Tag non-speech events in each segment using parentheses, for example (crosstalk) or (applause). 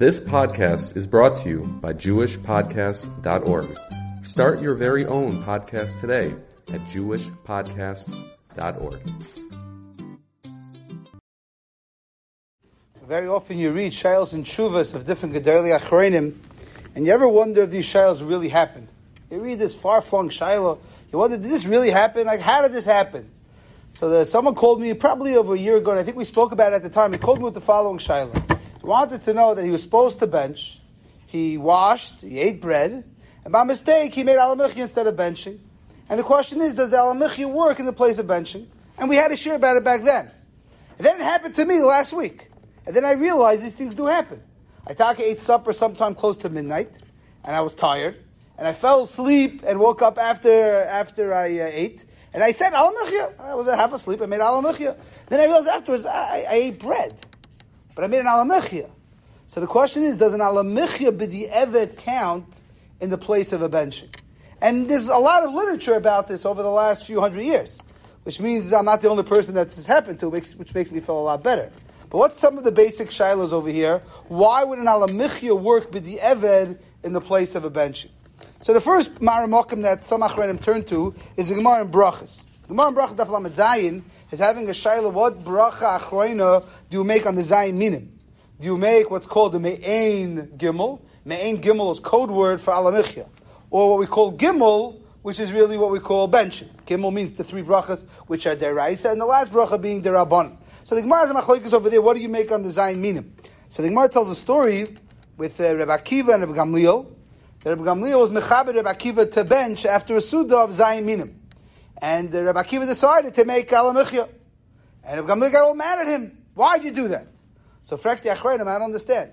This podcast is brought to you by JewishPodcasts.org. Start your very own podcast today at JewishPodcasts.org. Very often you read shiles and shuvas of different Gedali Achreinim, and you ever wonder if these shiles really happened. You read this far-flung shiloh, you wonder, did this really happen? Like, how did this happen? So the, someone called me probably over a year ago, and I think we spoke about it at the time. He called me with the following shiloh. Wanted to know that he was supposed to bench. He washed, he ate bread, and by mistake he made alamichi instead of benching. And the question is, does the alamichi work in the place of benching? And we had a share about it back then. And then it happened to me last week. And then I realized these things do happen. I taka ate supper sometime close to midnight, and I was tired, and I fell asleep and woke up after after I uh, ate, and I said alamichia. I was half asleep. I made alamichia. Then I realized afterwards I, I ate bread, but I made an alamichia. So the question is, does an alamichia b'di evet count in the place of a benching? And there's a lot of literature about this over the last few hundred years, which means I'm not the only person that this has happened to, which, which makes me feel a lot better. But what's some of the basic shilos over here? Why would an alamichia work b'di evet in the place of a benching? So the first Maramokim that some Achrenim turn to is the Gemara in Brachas. Gemara in Brachas Daf Lamed is having a shaila. What bracha Achrona do you make on the Zayin Minim? Do you make what's called the Me'ain Gimel? Me'ain Gimel is code word for Alamichya. Or what we call Gimel, which is really what we call benching. Gimel means the three brachas, which are deraisa, and the last bracha being derabon. So the Gemara is over there. What do you make on the Zayin Minim? So the Gemara tells a story with uh, Rebbe Akiva and Rebbe Gamliel Rebbe Gamliel was mechaber Rebbe Akiva to bench after a suda of Zayin Minim. And uh, Rebbe Akiva decided to make Alamichya. And Rebbe Gamliel got all mad at him. Why'd you do that? So Frekti Achreinim, I don't understand.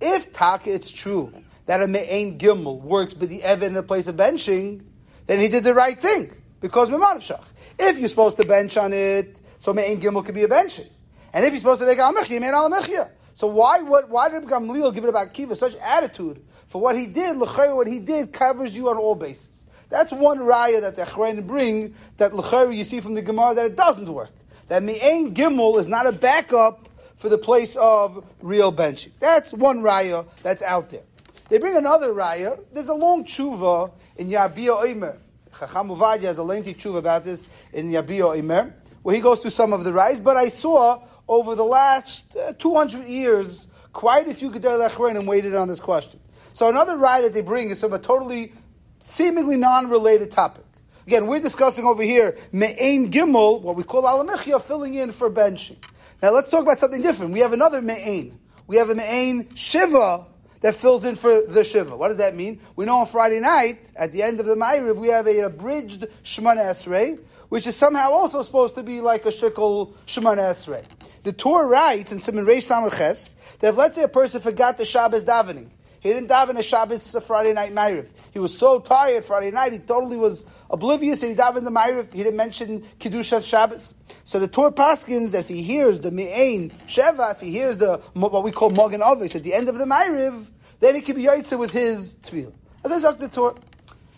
If Taka, it's true that a Me'ain Gimel works but the Evan in the place of benching, then he did the right thing. Because Memanav Shach. If you're supposed to bench on it, so Me'ain Gimel could be a benching. And if you're supposed to make Alamichya, you made Alamichya. So why, what, why did Gamliel give it about Kiva such attitude for what he did, l'chayr, what he did covers you on all bases. That's one raya that the Achrein bring that l'chayr you see from the Gemara that it doesn't work. That mi'ain gimel is not a backup for the place of real benching. That's one raya that's out there. They bring another raya. There's a long tshuva in Yabia Omer. Chacham Ovadia has a lengthy tshuva about this in Yabia Omer, where he goes through some of the rayas. But I saw over the last uh, 200 years quite a few Gedei Achrein waited on this question. So another raya that they bring is from a totally, seemingly non-related topic. Again, we're discussing over here Me'ain Gimel, what we call Alamichya, filling in for benching. Now let's talk about something different. We have another Me'ain. We have a Me'ain Shiva that fills in for the Shiva. What does that mean? We know on Friday night, at the end of the Ma'ariv, we have a abridged Shemana Esrei, which is somehow also supposed to be like a shtickle Shemana Esrei. The Torah writes in Simon Reish that if let's say a person forgot the Shabbos davening, he didn't daven a Shabbos a Friday night Ma'ariv. He was so tired Friday night, he totally was oblivious and he davened the Ma'ariv. He didn't mention Kiddushat Shabbos. So the Torah paskins that if he hears the Me'ain Sheva, if he hears the what we call Mogan Ovis at the end of the Ma'ariv, then he can be Yaitse with his Tefillah. As I talked the Torah.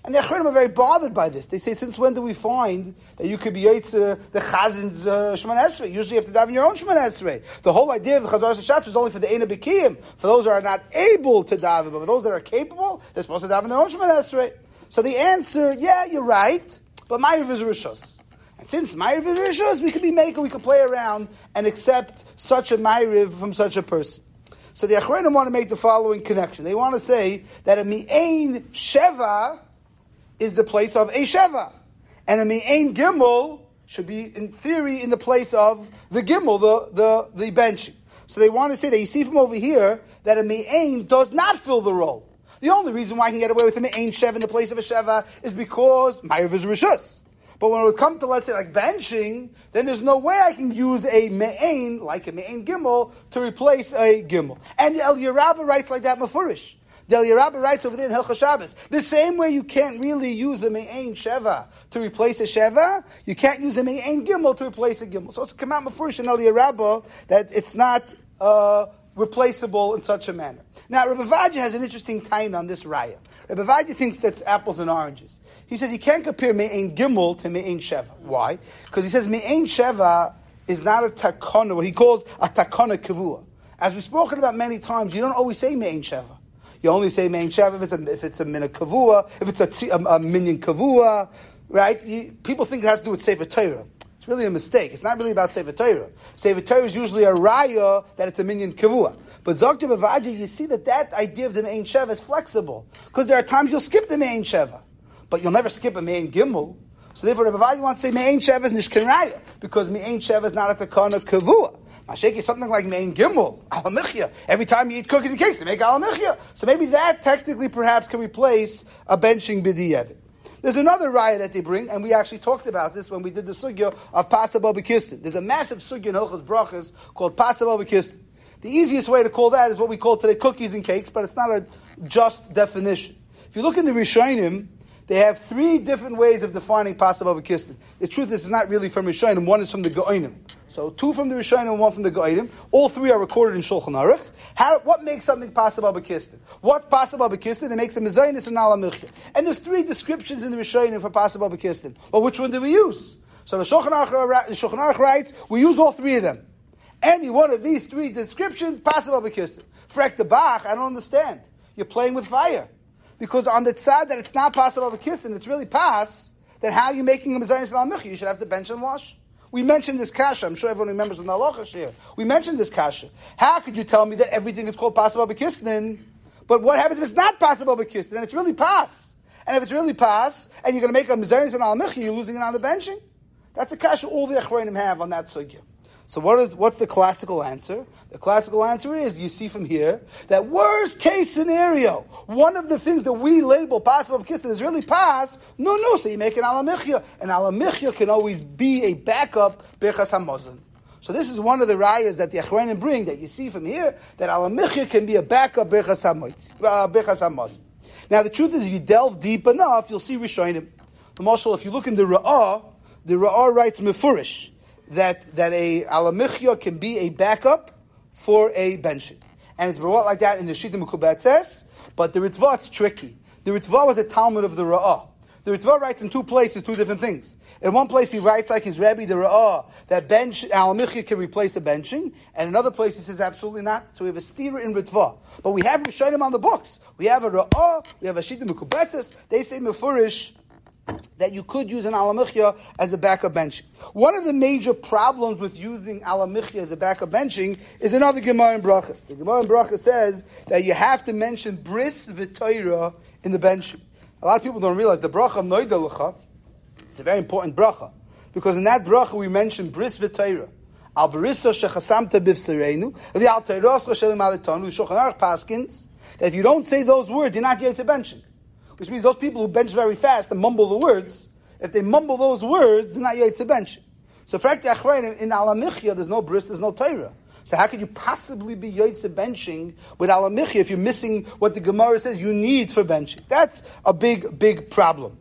And the Achronim are very bothered by this. They say, since when do we find that you could be Yaitse the Chazin's uh, Shemana Esrei? Usually you have to daven your own Shemana Esrei. The whole idea of the Chazar Sashat was only for the Eina for those who are not able to daven, but for those that are capable, they're supposed to daven their own Shemana Esrei. So the answer, yeah, you're right, but Ma'ariv is Rishos. And since Ma'ariv is Rishos, we could be making, we could play around and accept such a Ma'ariv from such a person. So the Achronim want to make the following connection. They want to say that a Mi'ain Sheva, is the place of a Sheva. And a Mi'ain Gimel should be, in theory, in the place of the Gimel, the, the, the benching. So they want to say that you see from over here that a Mi'ain does not fill the role. The only reason why I can get away with a Me'ain Sheva in the place of a Sheva is because Ma'ariv is Rishus. But when it would come to, let's say, like benching, then there's no way I can use a Me'ain, like a Me'ain Gimel, to replace a Gimel. And the Elya Rabbah writes like that Mefurish. Del Yerabah writes over there in Hilchah Shabbos. The same way you can't really use a Me'ain Sheva to replace a Sheva, you can't use a Me'ain Gimel to replace a Gimel. So it's come out Mefurish in Elya Rabbah that it's not uh, replaceable in such a manner. Now, Rabbi Vaja has an interesting time on this raya. Rabbi Vaja thinks that's apples and oranges. He says he can't compare Me'ain Gimel to Me'ain Sheva. Why? Because he says Me'ain Sheva is not a takana, what he calls a takana kavua. As we've spoken about many times, you don't always say Mein Sheva. You only say main Shav if it's a, if it's a Mina Kavua, if it's a, a, a Minyan Kavua, right? You, people think it has to do with Sefer Torah. It's really a mistake. It's not really about Sefer Torah. Sefer Torah is usually a raya that it's a Minyan Kavua. But Zogta Bavaja, you see that that idea of the main Sheva is flexible. Because there are times you'll skip the main Sheva. But you'll never skip a main Gimel. So therefore, Rabbi Vadia wants to say Mein Sheva is Nishkan Raya. Because Mein Sheva is not a Takana Kavua. Mashake is something like Mein Gimel, Alamichya. Every time you eat cookies and cakes, they make Alamichya. So maybe that technically perhaps can replace a benching B'diyevit. There's another raya that they bring, and we actually talked about this when we did the sugya of Pasabal Bekistin. There's a massive sugya in Hilchas Brachas called Pasabal Bekistin. The easiest way to call that is what we call today cookies and cakes, but it's not a just definition. If you look in the Rishonim, they have three different ways of defining Pasabal Bekistin. The truth is, it's not really from Rishonim. One is from the Goinim. So two from the Rishonim and one from the Goinim. All three are recorded in Shulchan Aruch. How, what makes something possible bekistin? What's possible bekistin? It makes a mezainis and alamilchia. And there's three descriptions in the Rishonim for possible bekistin. Well, which one do we use? So the Shulchan Aruch, writes, we use all three of them. Any one of these three descriptions, possible bekistin. Frek the Bach, I don't understand. You're playing with fire. Because on the side that it's not possible bekistin, it's really pass, then how are you making a and alamilchia? You should have to bench and wash. We mentioned this kasha. I'm sure everyone remembers the halacha here. We mentioned this kasha. How could you tell me that everything is called possible bekisnin? But what happens if it's not possible bekisnin and it's really pass? And if it's really pass, and you're going to make a mizeris and al you're losing it on the benching. That's a kasha all the achronim have on that sugya. So what is what's the classical answer? The classical answer is you see from here that worst case scenario, one of the things that we label possible kissin is really pass. No, no. So you make an alamichya, and alamichya can always be a backup bechas hamazon. So this is one of the rayas that the achronim bring that you see from here that alamichya can be a backup bechas hamazon. Uh, now the truth is, if you delve deep enough, you'll see rishonim. The marshal, if you look in the Ra'ah, the Ra'ah writes mefurish that, that a alamichya can be a backup for a benching. And it's brought like that in the Shita says. but the Ritva, it's tricky. The Ritva was a Talmud of the Ra'ah. The Ritva writes in two places two different things. In one place, he writes like his Rebbe, the Ra'ah, that bench, Alamichya can replace a benching, and in another place he says absolutely not. So we have a steer in Ritva. But we have Rishonim on the books. We have a Ra'ah, we have a Shita Mekubetzes, they say Mefurish, that you could use an alamichya as a backup benching. One of the major problems with using alamichya as a backup benching is another Gemara in Brachas. The Gemara in Brachas says that you have to mention bris v'toira in the benching. A lot of people don't realize the bracha noidalecha. It's a very important bracha because in that bracha we mention bris v'toira. Al barisa shechasamta bivserenu, the al teiros arach paskins, that if you don't say those words, you're not yet to benching which means those people who bench very fast and mumble the words, if they mumble those words, they're not yet to bench. So in Alamichya, there's no bris, there's no Torah. So how could you possibly be yoytze benching with alamichya if you're missing what the Gemara says you need for benching? That's a big, big problem.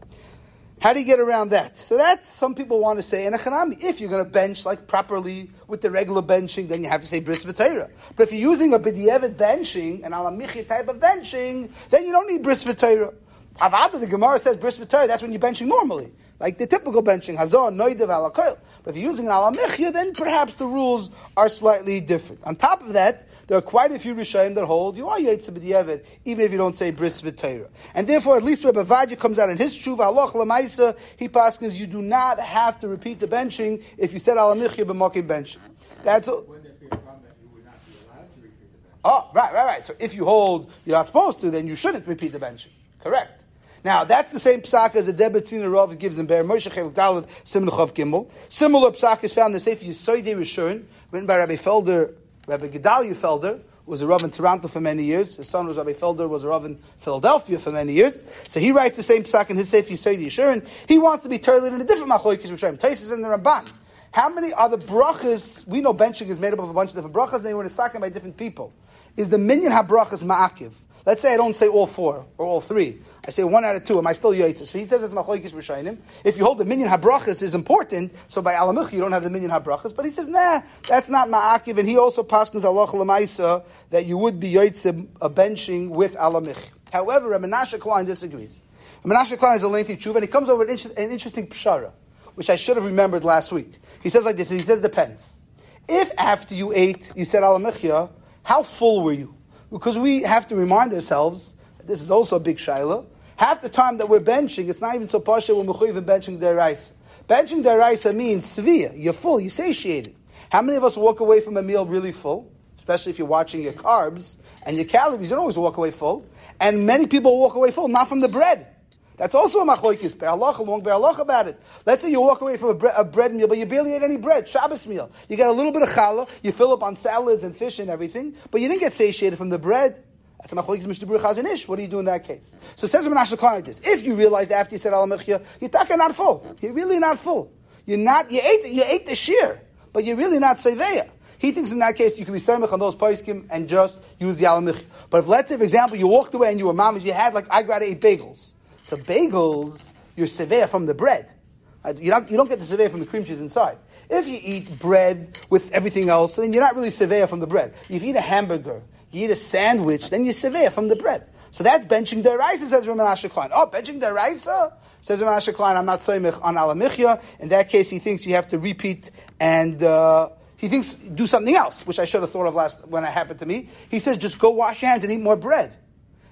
How do you get around that? So that's some people want to say in a chanami. If you're going to bench like properly with the regular benching, then you have to say bris v'teira. But if you're using a b'di'evet benching, an alamichya type of benching, then you don't need bris v'teira. Avada, the Gemara says bris v'toy, that's when you're benching normally. Like the typical benching, Hazon hazor, noidev, alakoil. But if you're using an alamichya, then perhaps the rules are slightly different. On top of that, there are quite a few Rishayim that hold you are Yitzhak B'di'evet, even if you don't say bris v'toyra. And therefore, at least Rabbi Vadia comes out in his tshuva, halach lemaisa, he paskins, you do not have to repeat the benching if you said alamichya b'mokim benching. That's all. Oh, right, right, right. So if you hold you're not supposed to, then you shouldn't repeat the benching. Correct. Now, that's the same psak as the Debreciner Rav gives in Be'er Moshe Cheluk Dalet Simon Chav Gimel. Similar psak is found in the Sefer Yesodei Yeshurun, written by Rabbi Felder, Rabbi Gedalia Felder, was a Rav in Toronto for many years. His son was Rabbi Felder, was a Rav in Philadelphia for many years. So he writes the same psak in his Sefer Yesodei Yeshurun. He wants to be turled in a different machlokes Rishon. Taisis in the Ramban. How many other brachas? We know benching is made up of a bunch of different brachas, and they were in by different people. Is the minyan habrachas ma'akiv? Let's say I don't say all four or all three. I say one out of two. Am I still yotzes? So he says it's machlokes rishayim. If you hold the minyan habrachas is important, so by alamich you don't have the minyan habrachas. But he says nah, that's not ma'akiv. And he also passes Allah lemaisa that you would be yotzim a benching with alamich. However, Menashe Klein disagrees. Menashe Klein is a lengthy tshuva, and he comes over an, an interesting pshara, which I should have remembered last week. He says like this. He says depends. If after you ate you said alamichya, How full were you? Because we have to remind ourselves, this is also a big shaila, half the time that we're benching, it's not even so partial when we're benching the rice. Benching rice means svia, you're full, you're satiated. How many of us walk away from a meal really full? Especially if you're watching your carbs and your calories, you don't always walk away full. And many people walk away full, not from the bread. That's also a machloikis. Be'alacha, long be'alacha about it. Let's say you walk away from a, bre- a, bread meal, but you barely ate any bread, Shabbos meal. You got a little bit of challah, you fill up on salads and fish and everything, but you didn't get satiated from the bread. That's a machloikis mishtabur chazon ish. What do you do in that case? So it says Menashe like this. If you realize after you said alamechia, you're taka not full. You're really not full. You're not, you ate, you ate the shear, but you're really not seveya. He thinks in that case you can be semich on those paiskim and just use the alamich. But if let's say, for example, you walked away and you were mamish, you had like I got eat bagels. So bagels, you're severe from the bread. You don't, you don't get the severe from the cream cheese inside. If you eat bread with everything else, then you're not really severe from the bread. If you eat a hamburger, you eat a sandwich, then you're severe from the bread. So that's benching the rice, says Raman Klein. Oh, benching the rice? Says Raman Klein, I'm not saying on alamichya. In that case, he thinks you have to repeat and uh, he thinks do something else, which I should have thought of last when it happened to me. He says just go wash your hands and eat more bread.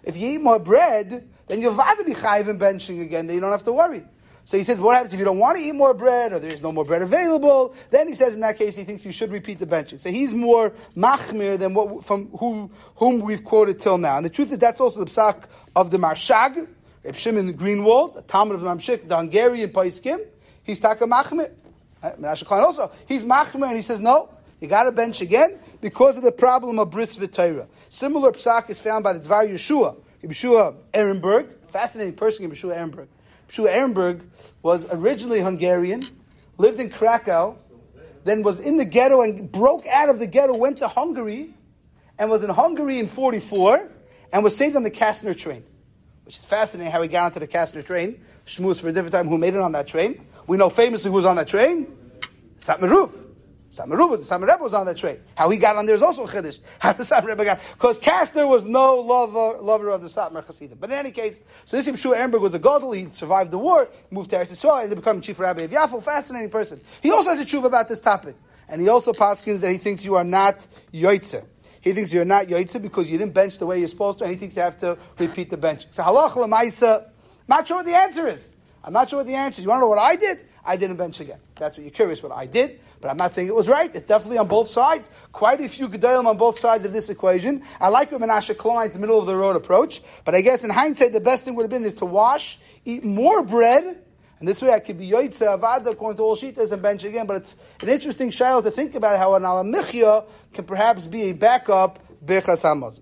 If you eat more bread, then you'll to be chayiv and benching again. Then you don't have to worry. So he says, what happens if you don't want to eat more bread or there's no more bread available? Then he says, in that case, he thinks you should repeat the benching. So he's more machmir than what from who, whom we've quoted till now. And the truth is, that's also the psak of the Maharshag, Reb Shimon Greenfeld, the Talmud of Mamshik, the Hungarian Paiskim. He's taka machmir. Eh, also, he's machmir and he says, no, you got to bench again because of the problem of bris v'teira. Similar psak is found by the Dvar Yeshua. Yeshua Ehrenberg, fascinating person, Yeshua Ehrenberg. Yeshua Ehrenberg was originally Hungarian, lived in Krakow, then was in the ghetto and broke out of the ghetto, went to Hungary, and was in Hungary in 44, and was saved on the Kastner train, which is fascinating how he got onto the Kastner train. Shmuz for a different time who made it on that train. We know famously who was on that train. Satmaruf. Samaruba, Samareba was on that train. How he got on there is also a chiddush. (laughs) How the Samareba got, because Kastner was no lover, lover of the Satmar Hasidim. But in any case, so this Yeshua Ehrenberg was a gadol. He survived the war, moved to Eretz Yisrael, and became chief rabbi of Yafo. Fascinating person. He also has a truth about this topic, and he also paskins that he thinks you are not yoitzer. He thinks you're not yoitzer because you didn't bench the way you're supposed to, and he thinks you have to repeat the bench. So halach lemaisa. Not sure what the answer is. I'm not sure what the answer is. You want to know what I did? I didn't bench again. That's what you're curious what I did. But I'm not saying it was right. It's definitely on both sides. Quite a few gedolim on both sides of this equation. I like what Menashe Klein's middle of the road approach. But I guess in hindsight, the best thing would have been is to wash, eat more bread, and this way I could be yoitze avada according to all shitas and bench again. But it's an interesting shadow to think about how an alamichya can perhaps be a backup birchas hamaz.